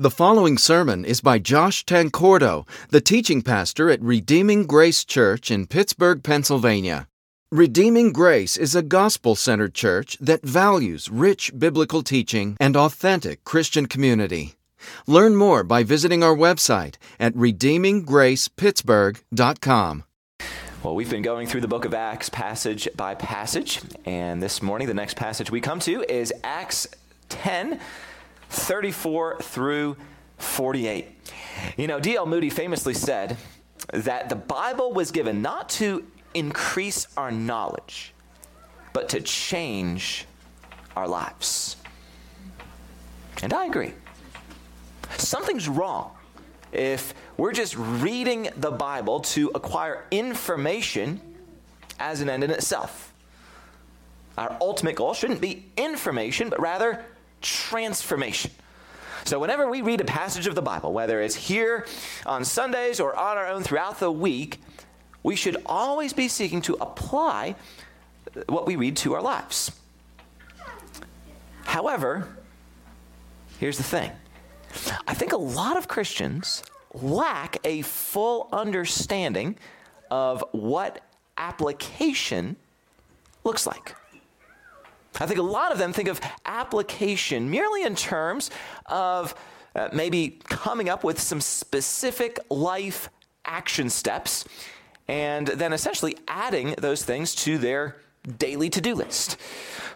The following sermon is by Josh Tancordo, the teaching pastor at Redeeming Grace Church in Pittsburgh, Pennsylvania. Redeeming Grace is a gospel centered church that values rich biblical teaching and authentic Christian community. Learn more by visiting our website at redeeminggracepittsburgh.com. Well, we've been going through the book of Acts passage by passage, and this morning the next passage we come to is Acts 10 34 through 48. You know, D.L. Moody famously said that the Bible was given not to increase our knowledge, but to change our lives. And I agree. Something's wrong if we're just reading the Bible to acquire information as an end in itself. Our ultimate goal shouldn't be information, but rather transformation. So, whenever we read a passage of the Bible, whether it's here on Sundays or on our own throughout the week, we should always be seeking to apply what we read to our lives. However, here's the thing I think a lot of Christians lack a full understanding of what application looks like. I think a lot of them think of application merely in terms of uh, maybe coming up with some specific life action steps and then essentially adding those things to their daily to do list.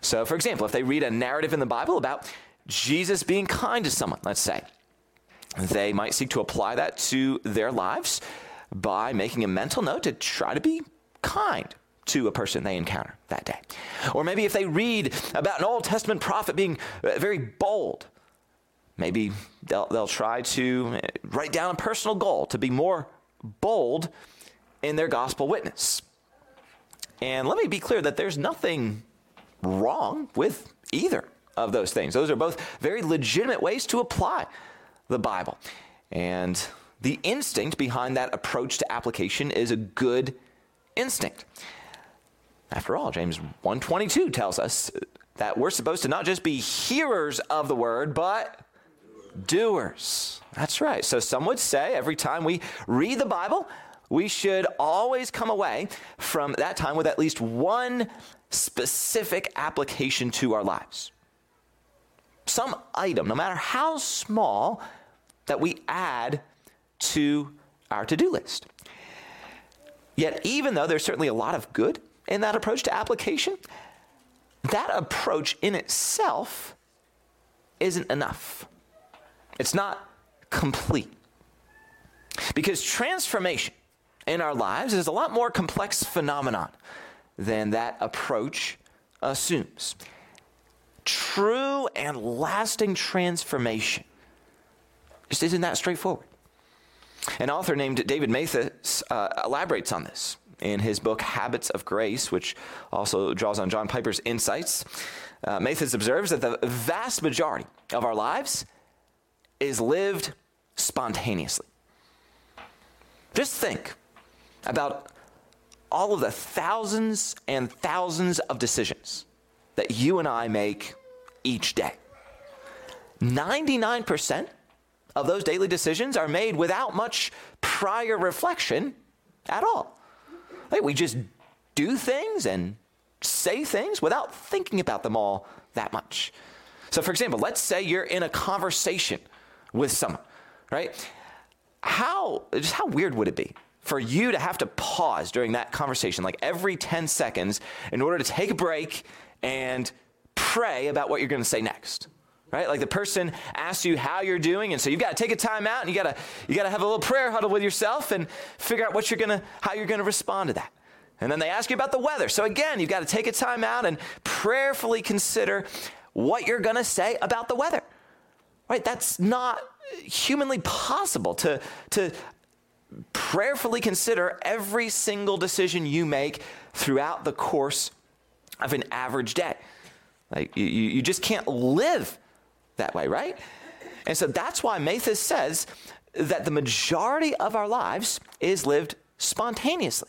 So, for example, if they read a narrative in the Bible about Jesus being kind to someone, let's say, they might seek to apply that to their lives by making a mental note to try to be kind to a person they encounter that day. Or maybe if they read about an Old Testament prophet being uh, very bold, maybe they'll, they'll try to uh, write down a personal goal to be more bold in their gospel witness. And let me be clear that there's nothing wrong with either of those things. Those are both very legitimate ways to apply the Bible. And the instinct behind that approach to application is a good instinct. After all, James 122 tells us that we're supposed to not just be hearers of the word, but doers. That's right. So some would say every time we read the Bible, we should always come away from that time with at least one specific application to our lives. Some item, no matter how small, that we add to our to do list. Yet, even though there's certainly a lot of good in that approach to application, that approach in itself isn't enough. It's not complete. Because transformation in our lives is a lot more complex phenomenon than that approach assumes. True and lasting transformation just isn't that straightforward. An author named David Mathis uh, elaborates on this in his book Habits of Grace, which also draws on John Piper's insights. Uh, Mathis observes that the vast majority of our lives is lived spontaneously. Just think about all of the thousands and thousands of decisions that you and I make each day. 99% of those daily decisions are made without much prior reflection at all. Like we just do things and say things without thinking about them all that much. So, for example, let's say you're in a conversation with someone, right? How just how weird would it be for you to have to pause during that conversation, like every 10 seconds, in order to take a break and pray about what you're going to say next? Right? Like the person asks you how you're doing, and so you've got to take a time out and you got to you got to have a little prayer huddle with yourself and figure out what you're gonna how you're gonna respond to that. And then they ask you about the weather. So again, you've got to take a time out and prayerfully consider what you're gonna say about the weather. Right? That's not humanly possible to to prayerfully consider every single decision you make throughout the course of an average day. Like you, you just can't live that way, right? And so that's why Mathis says that the majority of our lives is lived spontaneously.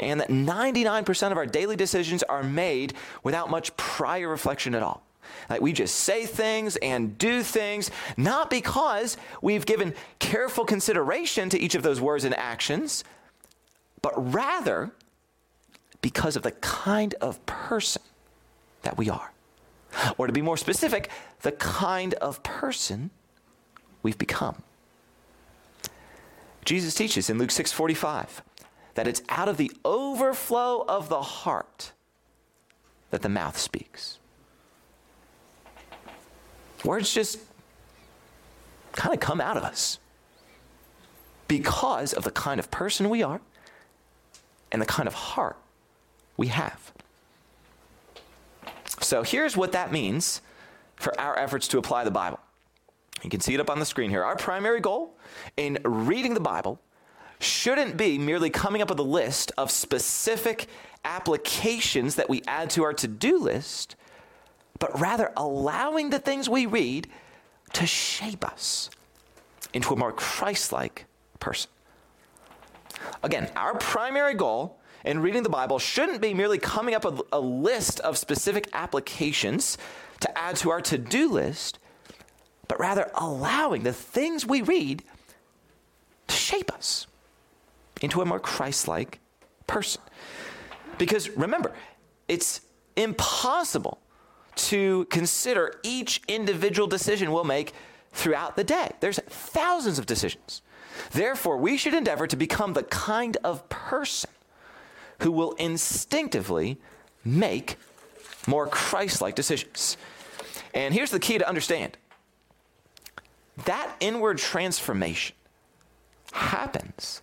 And that 99% of our daily decisions are made without much prior reflection at all. Like we just say things and do things, not because we've given careful consideration to each of those words and actions, but rather because of the kind of person that we are. Or to be more specific, the kind of person we've become. Jesus teaches in Luke 6:45 that it's out of the overflow of the heart that the mouth speaks. Words just kind of come out of us because of the kind of person we are and the kind of heart we have. So here's what that means for our efforts to apply the Bible. You can see it up on the screen here. Our primary goal in reading the Bible shouldn't be merely coming up with a list of specific applications that we add to our to do list, but rather allowing the things we read to shape us into a more Christ like person. Again, our primary goal in reading the Bible shouldn't be merely coming up with a list of specific applications to add to our to do list, but rather allowing the things we read to shape us into a more Christ like person. Because remember, it's impossible to consider each individual decision we'll make throughout the day. There's thousands of decisions. Therefore, we should endeavor to become the kind of person who will instinctively make more Christ like decisions. And here's the key to understand that inward transformation happens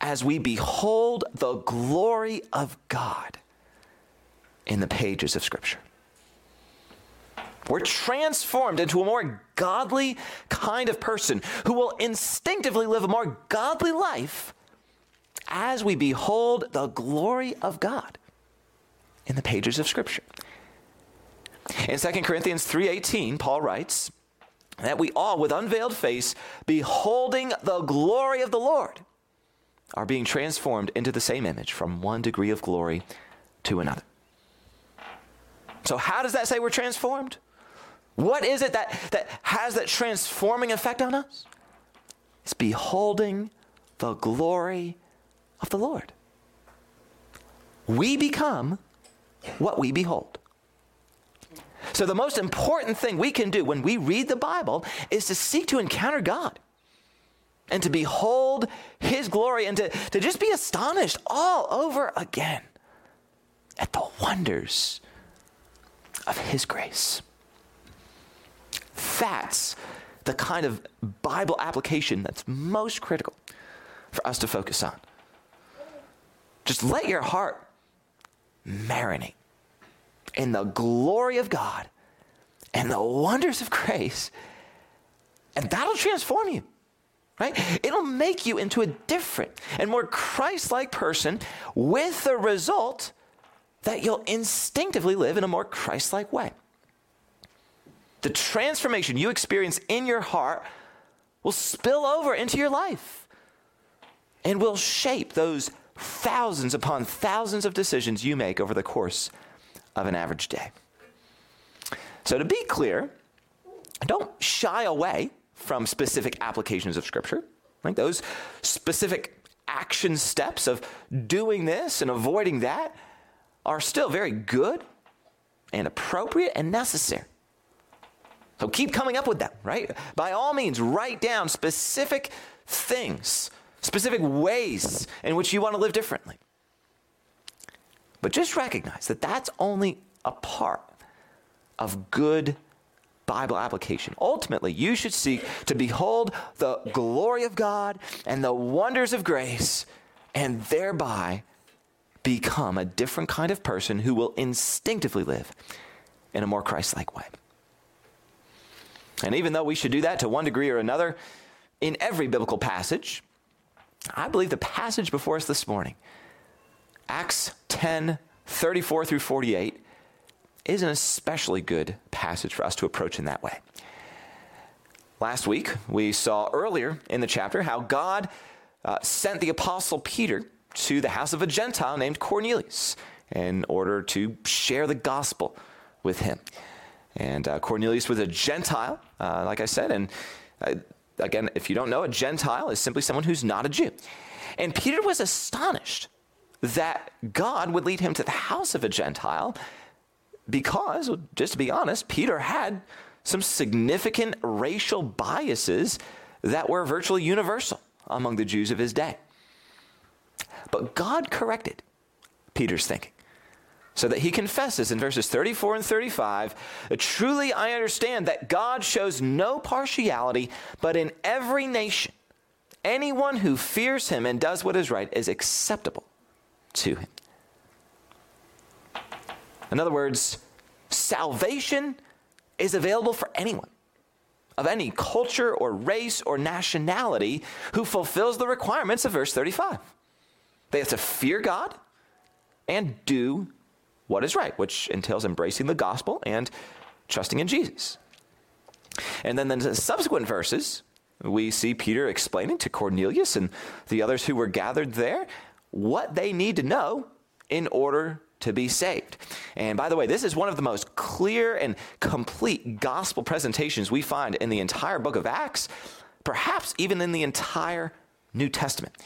as we behold the glory of God in the pages of Scripture. We're transformed into a more godly kind of person who will instinctively live a more godly life as we behold the glory of God in the pages of Scripture. In 2 Corinthians 3:18, Paul writes that we all with unveiled face beholding the glory of the Lord are being transformed into the same image from one degree of glory to another. So how does that say we're transformed? What is it that, that has that transforming effect on us? It's beholding the glory of the Lord. We become what we behold. So, the most important thing we can do when we read the Bible is to seek to encounter God and to behold His glory and to, to just be astonished all over again at the wonders of His grace. That's the kind of Bible application that's most critical for us to focus on. Just let your heart marinate in the glory of God and the wonders of grace, and that'll transform you. Right? It'll make you into a different and more Christ like person with the result that you'll instinctively live in a more Christ like way. The transformation you experience in your heart will spill over into your life and will shape those thousands upon thousands of decisions you make over the course of an average day. So, to be clear, don't shy away from specific applications of Scripture. Like Those specific action steps of doing this and avoiding that are still very good and appropriate and necessary. So keep coming up with them, right? By all means, write down specific things specific ways in which you want to live differently. But just recognize that that's only a part of good Bible application. Ultimately, you should seek to behold the glory of God and the wonders of grace, and thereby become a different kind of person who will instinctively live in a more Christ like way. And even though we should do that to one degree or another in every biblical passage, I believe the passage before us this morning, Acts 10 34 through 48, is an especially good passage for us to approach in that way. Last week, we saw earlier in the chapter how God uh, sent the apostle Peter to the house of a Gentile named Cornelius in order to share the gospel with him. And uh, Cornelius was a Gentile, uh, like I said. And uh, again, if you don't know, a Gentile is simply someone who's not a Jew. And Peter was astonished that God would lead him to the house of a Gentile because, just to be honest, Peter had some significant racial biases that were virtually universal among the Jews of his day. But God corrected Peter's thinking so that he confesses in verses 34 and 35 Truly I understand that God shows no partiality, but in every nation, anyone who fears him and does what is right is acceptable to him. In other words, salvation is available for anyone of any culture or race or nationality who fulfills the requirements of verse 35. They have to fear God and do what is right, which entails embracing the gospel and trusting in Jesus. And then the subsequent verses, we see Peter explaining to Cornelius and the others who were gathered there what they need to know in order to be saved. And by the way, this is one of the most clear and complete gospel presentations we find in the entire book of Acts, perhaps even in the entire New Testament.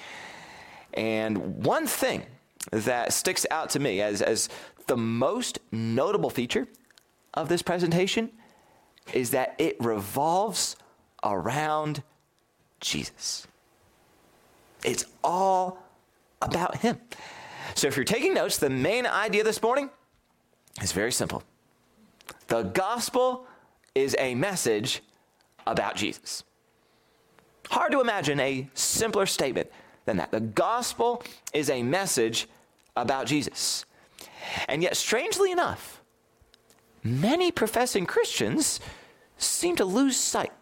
And one thing that sticks out to me as, as the most notable feature of this presentation is that it revolves around Jesus. It's all about Him. So if you're taking notes, the main idea this morning is very simple the gospel is a message about Jesus. Hard to imagine a simpler statement than that. The gospel is a message about Jesus. And yet, strangely enough, many professing Christians seem to lose sight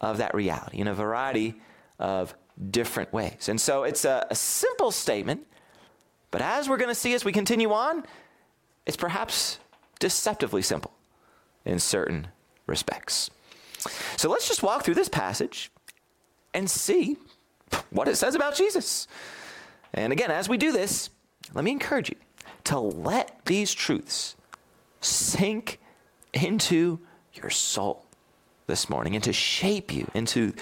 of that reality in a variety of different ways. And so it's a, a simple statement, but as we're going to see as we continue on, it's perhaps deceptively simple in certain respects. So let's just walk through this passage and see what it says about Jesus. And again, as we do this, let me encourage you to let these truths sink into your soul this morning and to shape you into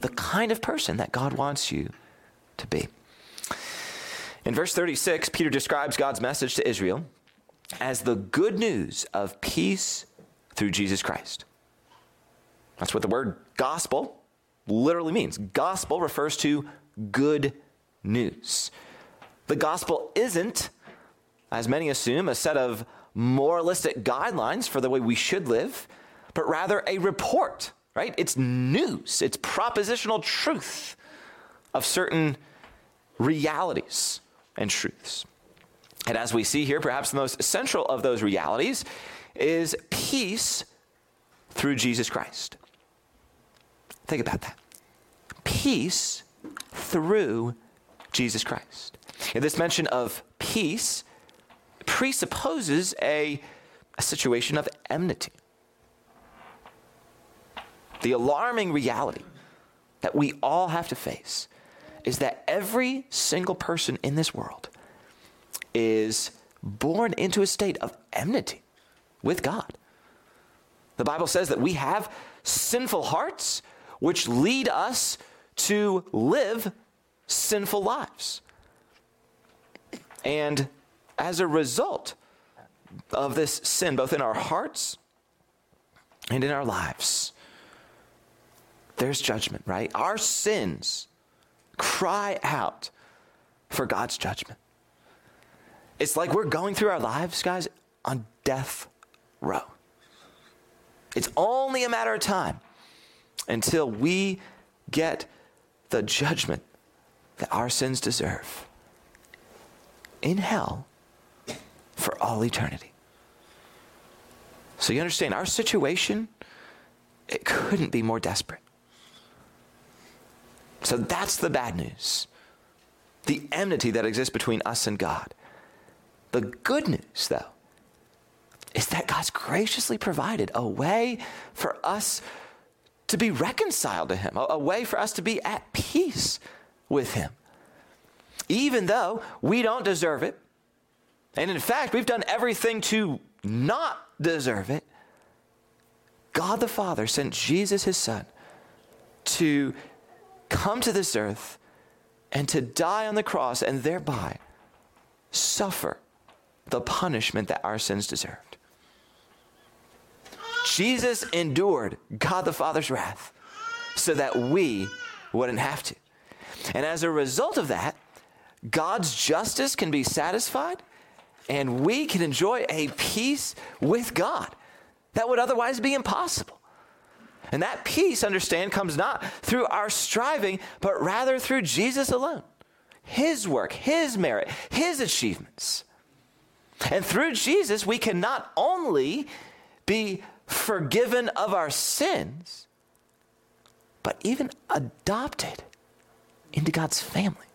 the kind of person that God wants you to be. In verse 36, Peter describes God's message to Israel as the good news of peace through Jesus Christ. That's what the word gospel literally means. Gospel refers to good news. The gospel isn't, as many assume, a set of moralistic guidelines for the way we should live, but rather a report right? It's news, it's propositional truth of certain realities and truths. And as we see here, perhaps the most central of those realities is peace through Jesus Christ. Think about that. Peace through Jesus Christ. And this mention of peace presupposes a, a situation of enmity the alarming reality that we all have to face is that every single person in this world is born into a state of enmity with God. The Bible says that we have sinful hearts which lead us to live sinful lives. And as a result of this sin, both in our hearts and in our lives, there's judgment, right? Our sins cry out for God's judgment. It's like we're going through our lives, guys, on death row. It's only a matter of time until we get the judgment that our sins deserve in hell for all eternity. So you understand, our situation, it couldn't be more desperate. So that's the bad news the enmity that exists between us and God. The good news, though, is that God's graciously provided a way for us to be reconciled to Him, a, way for us to be at peace with Him. Even though we don't deserve it, and in fact, we've done everything to not deserve it, God the Father sent Jesus, his Son, to come to this earth and to die on the cross and thereby suffer the punishment that our sins deserved. Jesus endured God the Father's wrath so that we wouldn't have to. And as a result of that, God's justice can be satisfied and we can enjoy a peace with God that would otherwise be impossible. And that peace, understand, comes not through our striving, but rather through Jesus alone. His work, His merit, His achievements. And through Jesus, we can not only be forgiven of our sins, but even adopted into God's family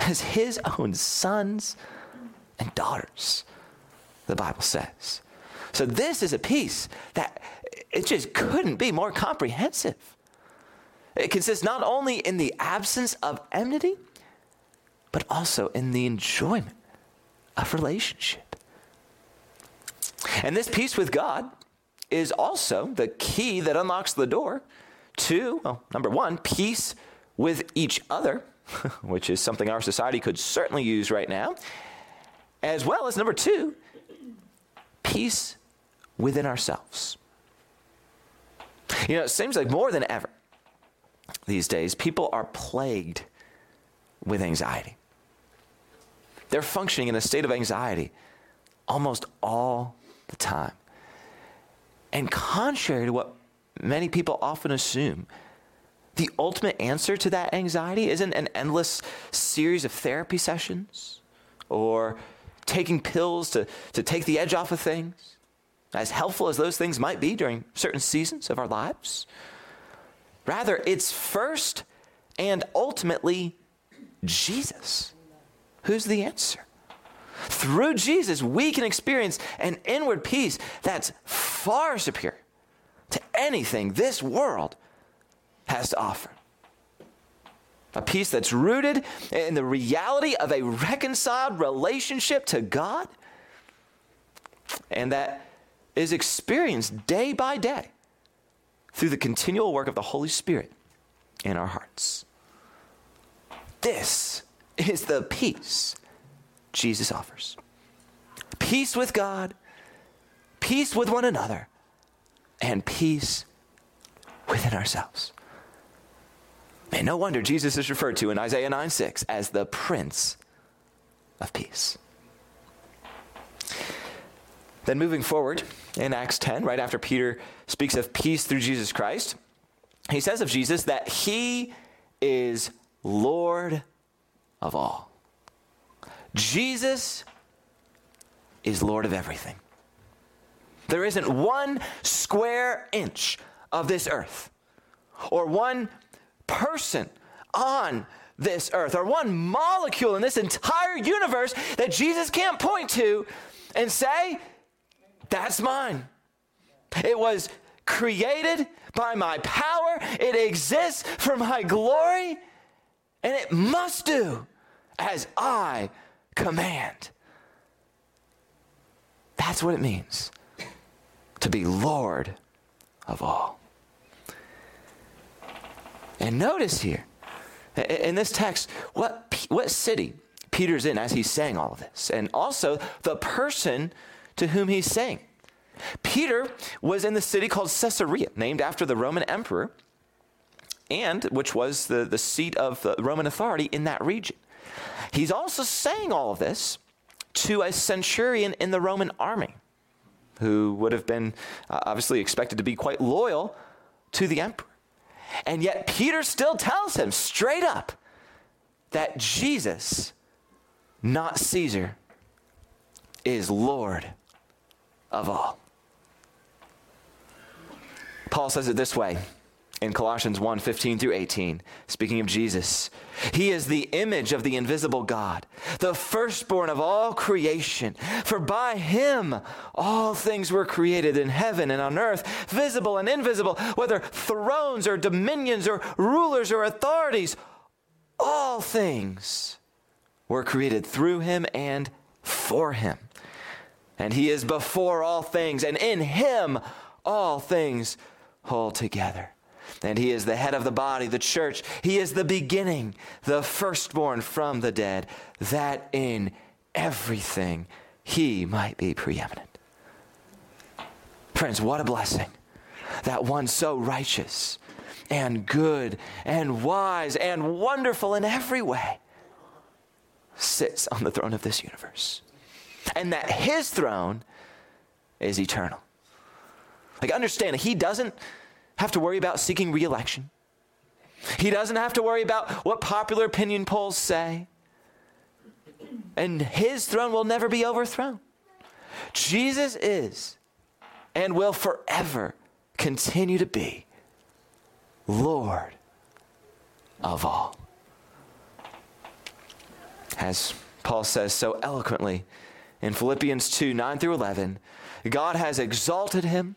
as His own sons and daughters, the Bible says. So, this is a peace that it just couldn't be more comprehensive. It consists not only in the absence of enmity, but also in the enjoyment of relationship. And this peace with God is also the key that unlocks the door to, well, number one, peace with each other, which is something our society could certainly use right now, as well as number two, peace within ourselves. You know, it seems like more than ever these days, people are plagued with anxiety. They're functioning in a state of anxiety almost all the time. And contrary to what many people often assume, the ultimate answer to that anxiety isn't an endless series of therapy sessions or taking pills to, to take the edge off of things, as helpful as those things might be during certain seasons of our lives. Rather, it's first and ultimately Jesus who's the answer. Through Jesus, we can experience an inward peace that's far superior to anything this world has to offer. A peace that's rooted in the reality of a reconciled relationship to God and that is experienced day by day through the continual work of the Holy Spirit in our hearts. This is the peace Jesus offers peace with God, peace with one another, and peace within ourselves. And no wonder Jesus is referred to in Isaiah 9 6 as the Prince of Peace. Then moving forward in Acts 10, right after Peter speaks of peace through Jesus Christ, he says of Jesus that he is Lord of all. Jesus is Lord of everything. There isn't one square inch of this earth or one person on this earth or one molecule in this entire universe that Jesus can't point to and say, That's mine. It was created by my power, it exists for my glory, and it must do as I command. That's what it means to be Lord of all. And notice here, in this text, what, what city Peter's in as he's saying all of this, and also the person to whom he's saying. Peter was in the city called Caesarea, named after the Roman emperor and which was the, the seat of the Roman authority in that region. He's also saying all of this to a centurion in the Roman army who would have been uh, obviously expected to be quite loyal to the emperor. And yet, Peter still tells him straight up that Jesus, not Caesar, is Lord of all. Paul says it this way in Colossians 1 15 through 18, speaking of Jesus. He is the image of the invisible God, the firstborn of all creation. For by him all things were created in heaven and on earth, visible and invisible, whether thrones or dominions or rulers or authorities. All things were created through him and for him. And he is before all things, and in him all things hold together. And he is the head of the body, the church. He is the beginning, the firstborn from the dead, that in everything he might be preeminent. Friends, what a blessing that one so righteous and good and wise and wonderful in every way sits on the throne of this universe. And that his throne is eternal. Like, understand, he doesn't have to worry about seeking reelection. He doesn't have to worry about what popular opinion polls say. And his throne will never be overthrown. Jesus is and will forever continue to be Lord of all. As Paul says so eloquently in Philippians 2 9 through 11, God has exalted him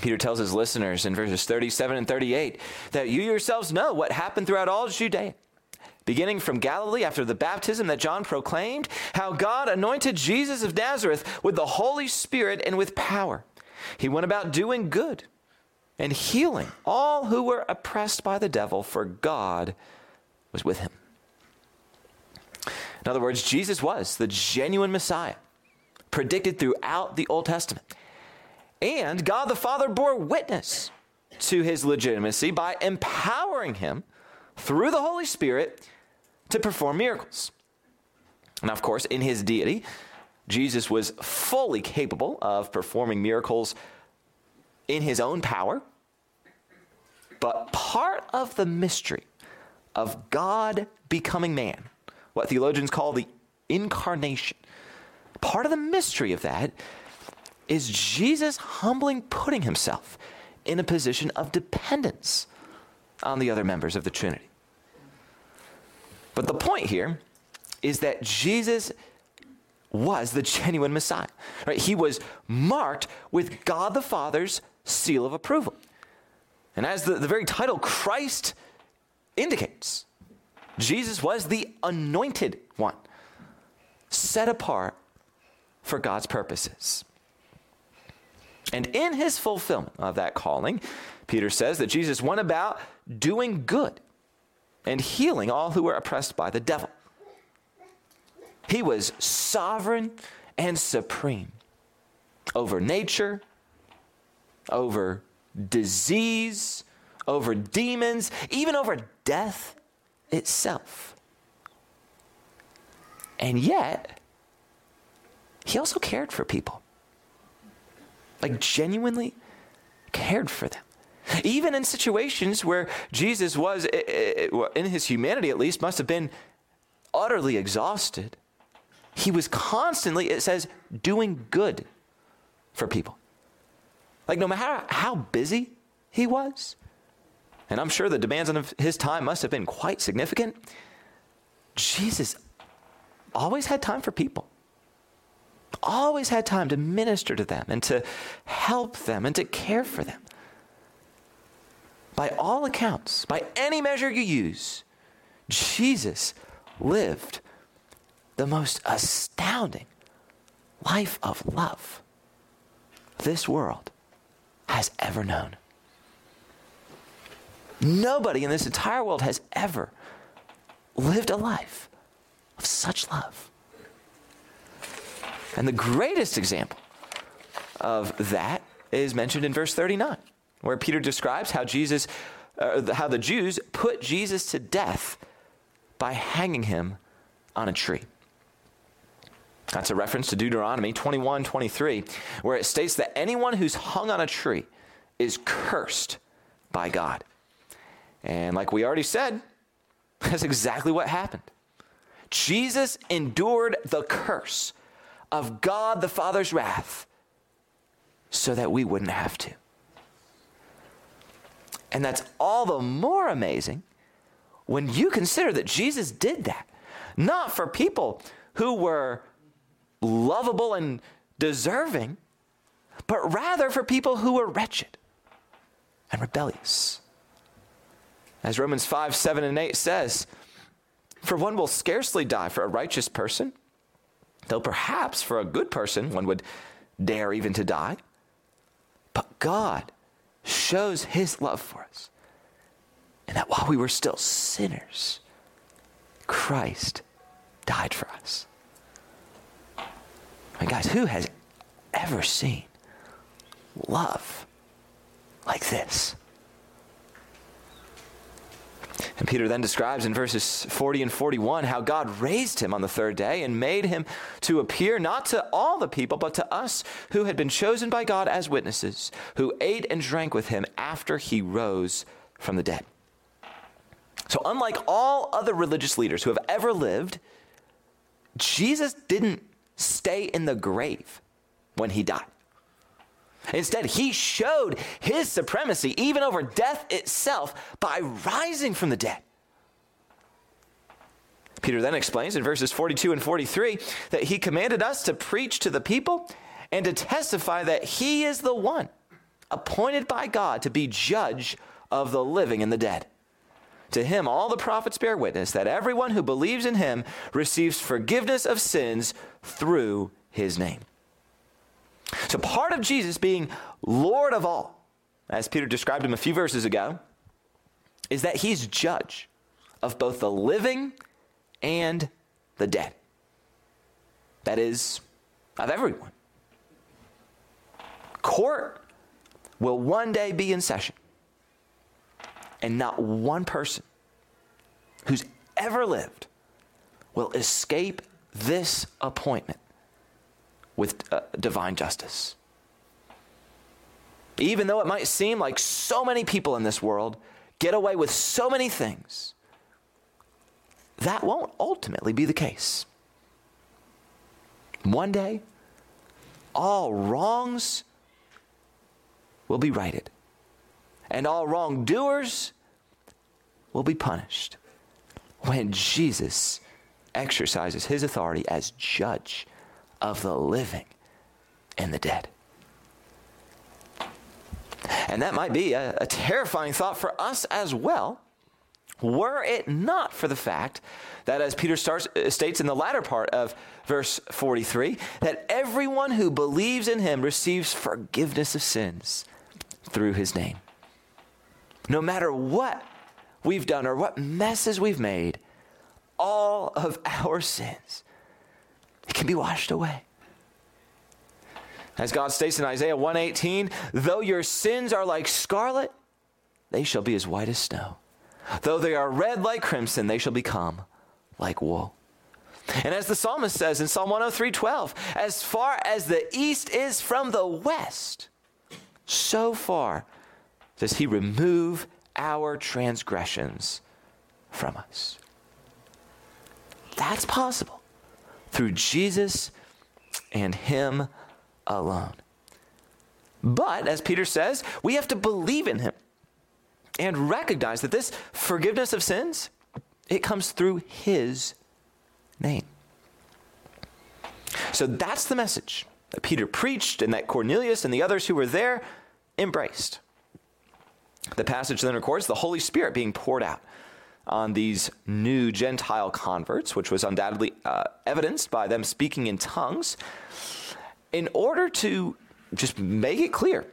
Peter tells his listeners in verses 37 and 38 that you yourselves know what happened throughout all Judea, beginning from Galilee after the baptism that John proclaimed, how God anointed Jesus of Nazareth with the Holy Spirit and with power. He went about doing good and healing all who were oppressed by the devil, for God was with him. In other words, Jesus was the genuine Messiah, predicted throughout the Old Testament. And God the Father bore witness to his legitimacy by empowering him through the Holy Spirit to perform miracles. Now, of course, in his deity, Jesus was fully capable of performing miracles in his own power. But part of the mystery of God becoming man, what theologians call the incarnation, part of the mystery of that is Jesus humbling putting himself in a position of dependence on the other members of the Trinity. But the point here is that Jesus was the genuine Messiah. Right? He was marked with God the Father's seal of approval. And as the, the very title Christ indicates, Jesus was the anointed one, set apart for God's purposes. And in his fulfillment of that calling, Peter says that Jesus went about doing good and healing all who were oppressed by the devil. He was sovereign and supreme over nature, over disease, over demons, even over death itself. And yet, he also cared for people like genuinely cared for them. Even in situations where Jesus was, in his humanity at least, must have been utterly exhausted, he was constantly, it says, doing good for people. Like, no matter how busy he was, and I'm sure the demands of his time must have been quite significant, Jesus always had time for people always had time to minister to them and to help them and to care for them. By all accounts, by any measure you use, Jesus lived the most astounding life of love this world has ever known. Nobody in this entire world has ever lived a life of such love. And the greatest example of that is mentioned in verse 39, where Peter describes how Jesus, uh, how the Jews put Jesus to death by hanging him on a tree. That's a reference to Deuteronomy 21 23, where it states that anyone who's hung on a tree is cursed by God. And like we already said, that's exactly what happened. Jesus endured the curse of God the Father's wrath so that we wouldn't have to. And that's all the more amazing when you consider that Jesus did that, not for people who were lovable and deserving, but rather for people who were wretched and rebellious. As Romans 5 7 and 8 says, For one will scarcely die for a righteous person, though perhaps for a good person one would dare even to die. But God shows his love for us. And that while we were still sinners, Christ died for us. I mean, guys, who has ever seen love like this? And Peter then describes in verses 40 and 41 how God raised him on the third day and made him to appear not to all the people, but to us who had been chosen by God as witnesses, who ate and drank with him after he rose from the dead. So, unlike all other religious leaders who have ever lived, Jesus didn't stay in the grave when he died. Instead, he showed his supremacy even over death itself by rising from the dead. Peter then explains in verses 42 and 43 that he commanded us to preach to the people and to testify that he is the one appointed by God to be judge of the living and the dead. To him, all the prophets bear witness that everyone who believes in him receives forgiveness of sins through his name. So, part of Jesus being Lord of all, as Peter described him a few verses ago, is that he's judge of both the living and the dead. That is, of everyone. Court will one day be in session, and not one person who's ever lived will escape this appointment with uh, divine justice. Even though it might seem like so many people in this world get away with so many things, that won't ultimately be the case. One day, all wrongs will be righted, and all wrongdoers will be punished when Jesus exercises his authority as judge of the living and the dead. And that might be a, a, terrifying thought for us as well, were it not for the fact that, as Peter starts, uh, states in the latter part of verse 43, that everyone who believes in him receives forgiveness of sins through his name. No matter what we've done or what messes we've made, all of our sins it can be washed away. As God states in Isaiah 118, though your sins are like scarlet, they shall be as white as snow. Though they are red like crimson, they shall become like wool. And as the psalmist says in Psalm 103:12, as far as the east is from the west, so far does he remove our transgressions from us. That's possible through Jesus and Him alone. But, as Peter says, we have to believe in Him and recognize that this forgiveness of sins, it comes through His name. So that's the message that Peter preached and that Cornelius and the others who were there embraced. The passage then records the Holy Spirit being poured out on these new Gentile converts, which was undoubtedly uh, evidenced by them speaking in tongues, in order to just make it clear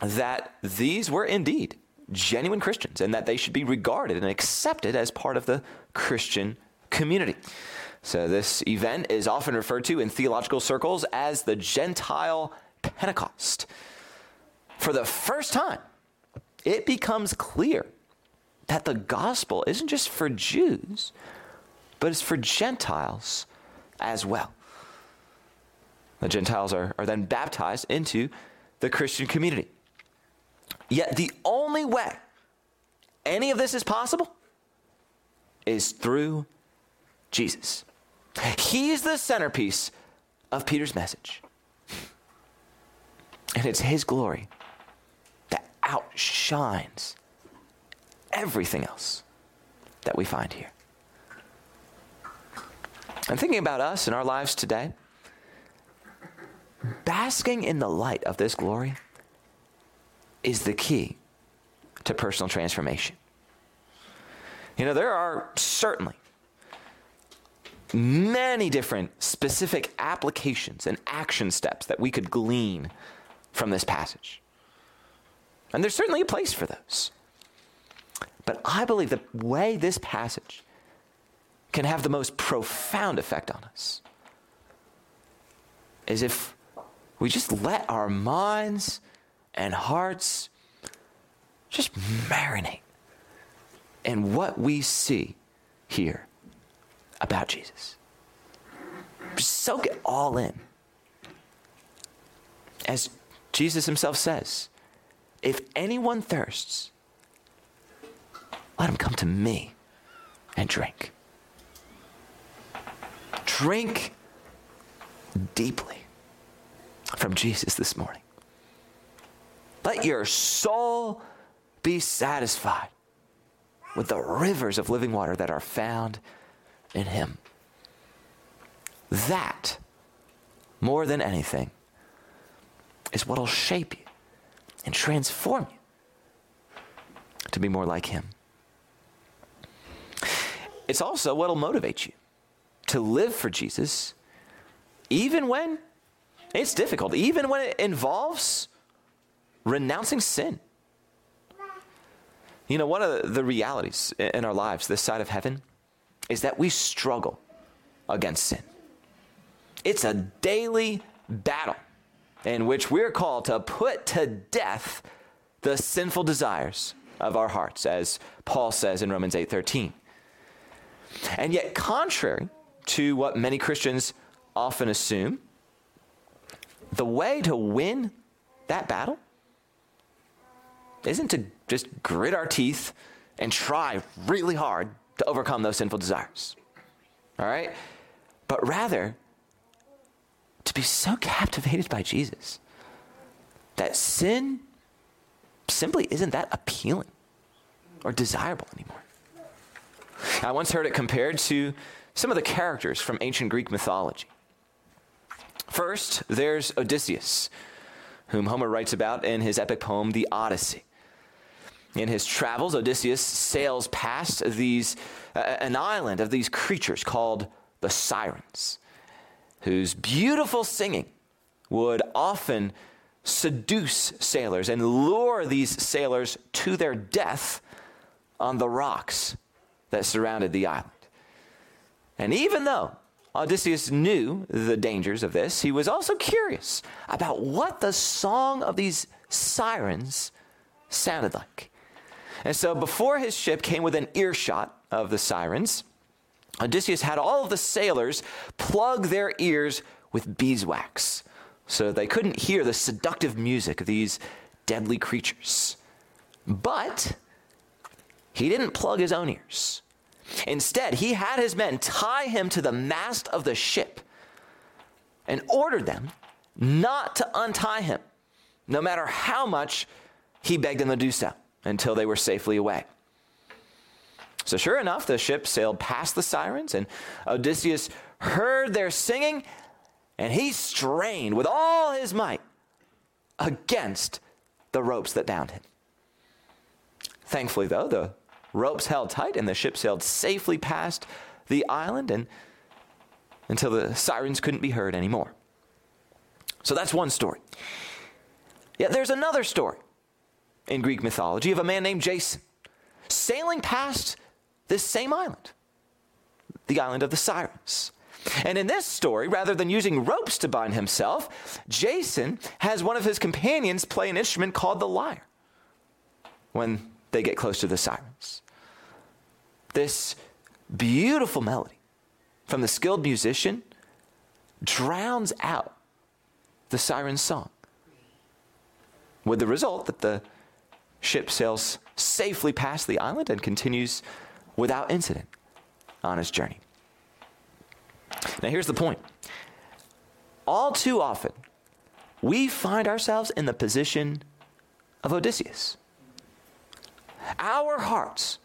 that these were indeed genuine Christians and that they should be regarded and accepted as part of the Christian community. So, this event is often referred to in theological circles as the Gentile Pentecost. For the first time, it becomes clear that the gospel isn't just for Jews, but it's for Gentiles as well. The Gentiles are, are then baptized into the Christian community. Yet the only way any of this is possible is through Jesus. He's the centerpiece of Peter's message. And it's his glory that outshines everything else. that we find here. I'm thinking about us and our lives today. Basking in the light of this glory is the key to personal transformation. You know, there are certainly many different specific applications and action steps that we could glean from this passage. And there's certainly a place for those. But I believe the way this passage can have the most profound effect on us is if we just let our minds and hearts just marinate in what we see here about Jesus. Just soak it all in. As Jesus himself says, if anyone thirsts, let him come to me and drink. Drink deeply from Jesus this morning. Let your soul be satisfied with the rivers of living water that are found in Him. That, more than anything, is what will shape you and transform you to be more like Him. It's also what will motivate you to live for Jesus, even when it's difficult, even when it involves renouncing sin. You know, one of the realities in our lives, this side of heaven, is that we struggle against sin. It's a daily battle in which we're called to put to death the sinful desires of our hearts, as Paul says in Romans 8:13. And yet, contrary to what many Christians often assume, the way to win that battle isn't to just grit our teeth and try really hard to overcome those sinful desires. All right? But rather, to be so captivated by Jesus that sin simply isn't that appealing or desirable anymore. I once heard it compared to some of the characters from ancient Greek mythology. First, there's Odysseus, whom Homer writes about in his epic poem, The Odyssey. In his travels, Odysseus sails past these, uh, an island of these creatures called the Sirens, whose beautiful singing would often seduce sailors and lure these sailors to their death on the rocks that surrounded the island. And even though Odysseus knew the dangers of this, he was also curious about what the song of these sirens sounded like. And so before his ship came within earshot of the sirens, Odysseus had all of the sailors plug their ears with beeswax so they couldn't hear the seductive music of these deadly creatures. But he didn't plug his own ears. Instead, he had his men tie him to the mast of the ship and ordered them not to untie him, no matter how much he begged them to do so until they were safely away. So, sure enough, the ship sailed past the sirens, and Odysseus heard their singing, and he strained with all his might against the ropes that bound him. Thankfully, though, the ropes held tight, and the ship sailed safely past the island and until the sirens couldn't be heard anymore. So that's one story. Yet there's another story in Greek mythology of a man named Jason sailing past this same island, the island of the Sirens. And in this story, rather than using ropes to bind himself, Jason has one of his companions play an instrument called the lyre when they get close to the sirens. This beautiful melody from the skilled musician drowns out the siren's song, with the result that the ship sails safely past the island and continues without incident on its journey. Now, here's the point all too often, we find ourselves in the position of Odysseus. Our hearts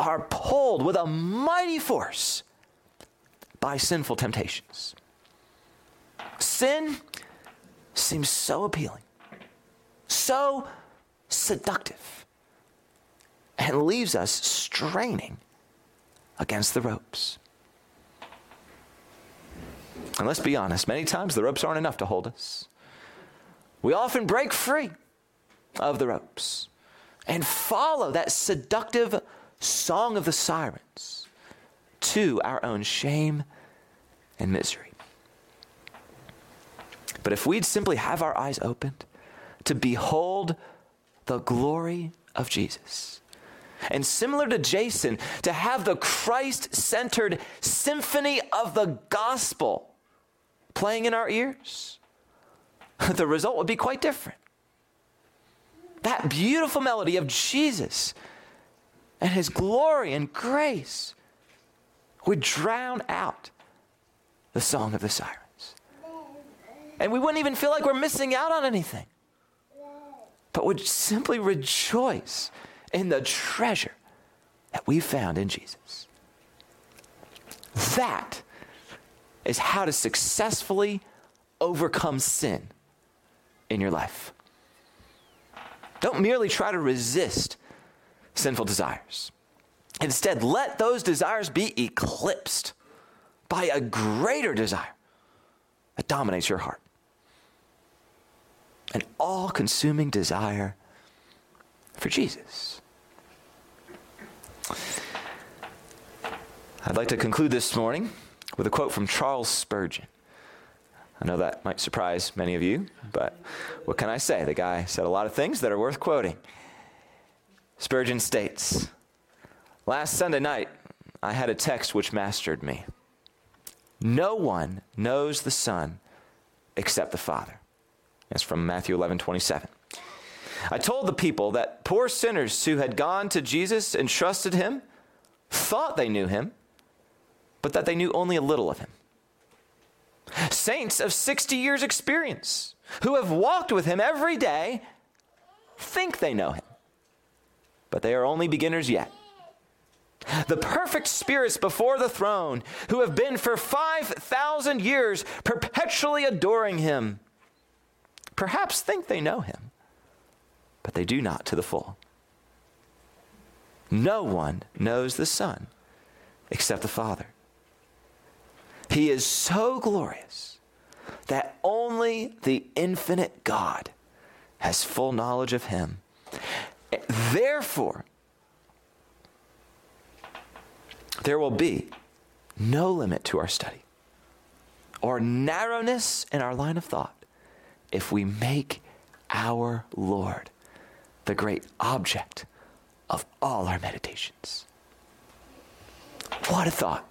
are pulled with a mighty force by sinful temptations. Sin seems so appealing, so seductive, and leaves us straining against the ropes. And let's be honest, many times the ropes aren't enough to hold us. We often break free of the ropes and follow that seductive song of the sirens to our own shame and misery. But if we'd simply have our eyes opened to behold the glory of Jesus, and similar to Jason, to have the Christ centered symphony of the gospel playing in our ears, the result would be quite different. That beautiful melody of Jesus and his glory and grace would drown out the song of the sirens. And we wouldn't even feel like we're missing out on anything, but would simply rejoice in the treasure that we found in Jesus. That is how to successfully overcome sin in your life. Don't merely try to resist sinful desires. Instead, let those desires be eclipsed by a greater desire that dominates your heart an all consuming desire for Jesus. I'd like to conclude this morning with a quote from Charles Spurgeon. I know that might surprise many of you, but what can I say? The guy said a lot of things that are worth quoting. Spurgeon states Last Sunday night, I had a text which mastered me. No one knows the Son except the Father. That's from Matthew 11 27. I told the people that poor sinners who had gone to Jesus and trusted him thought they knew him, but that they knew only a little of him. Saints of 60 years' experience who have walked with him every day think they know him, but they are only beginners yet. The perfect spirits before the throne who have been for 5,000 years perpetually adoring him perhaps think they know him, but they do not to the full. No one knows the Son except the Father. He is so glorious that only the infinite God has full knowledge of him. Therefore, there will be no limit to our study or narrowness in our line of thought if we make our Lord the great object of all our meditations. What a thought.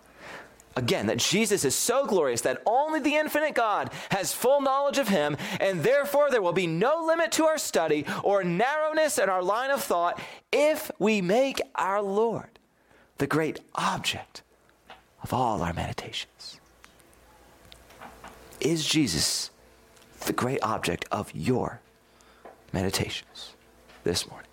Again, that Jesus is so glorious that only the infinite God has full knowledge of him, and therefore there will be no limit to our study or narrowness in our line of thought if we make our Lord the great object of all our meditations. Is Jesus the great object of your meditations this morning?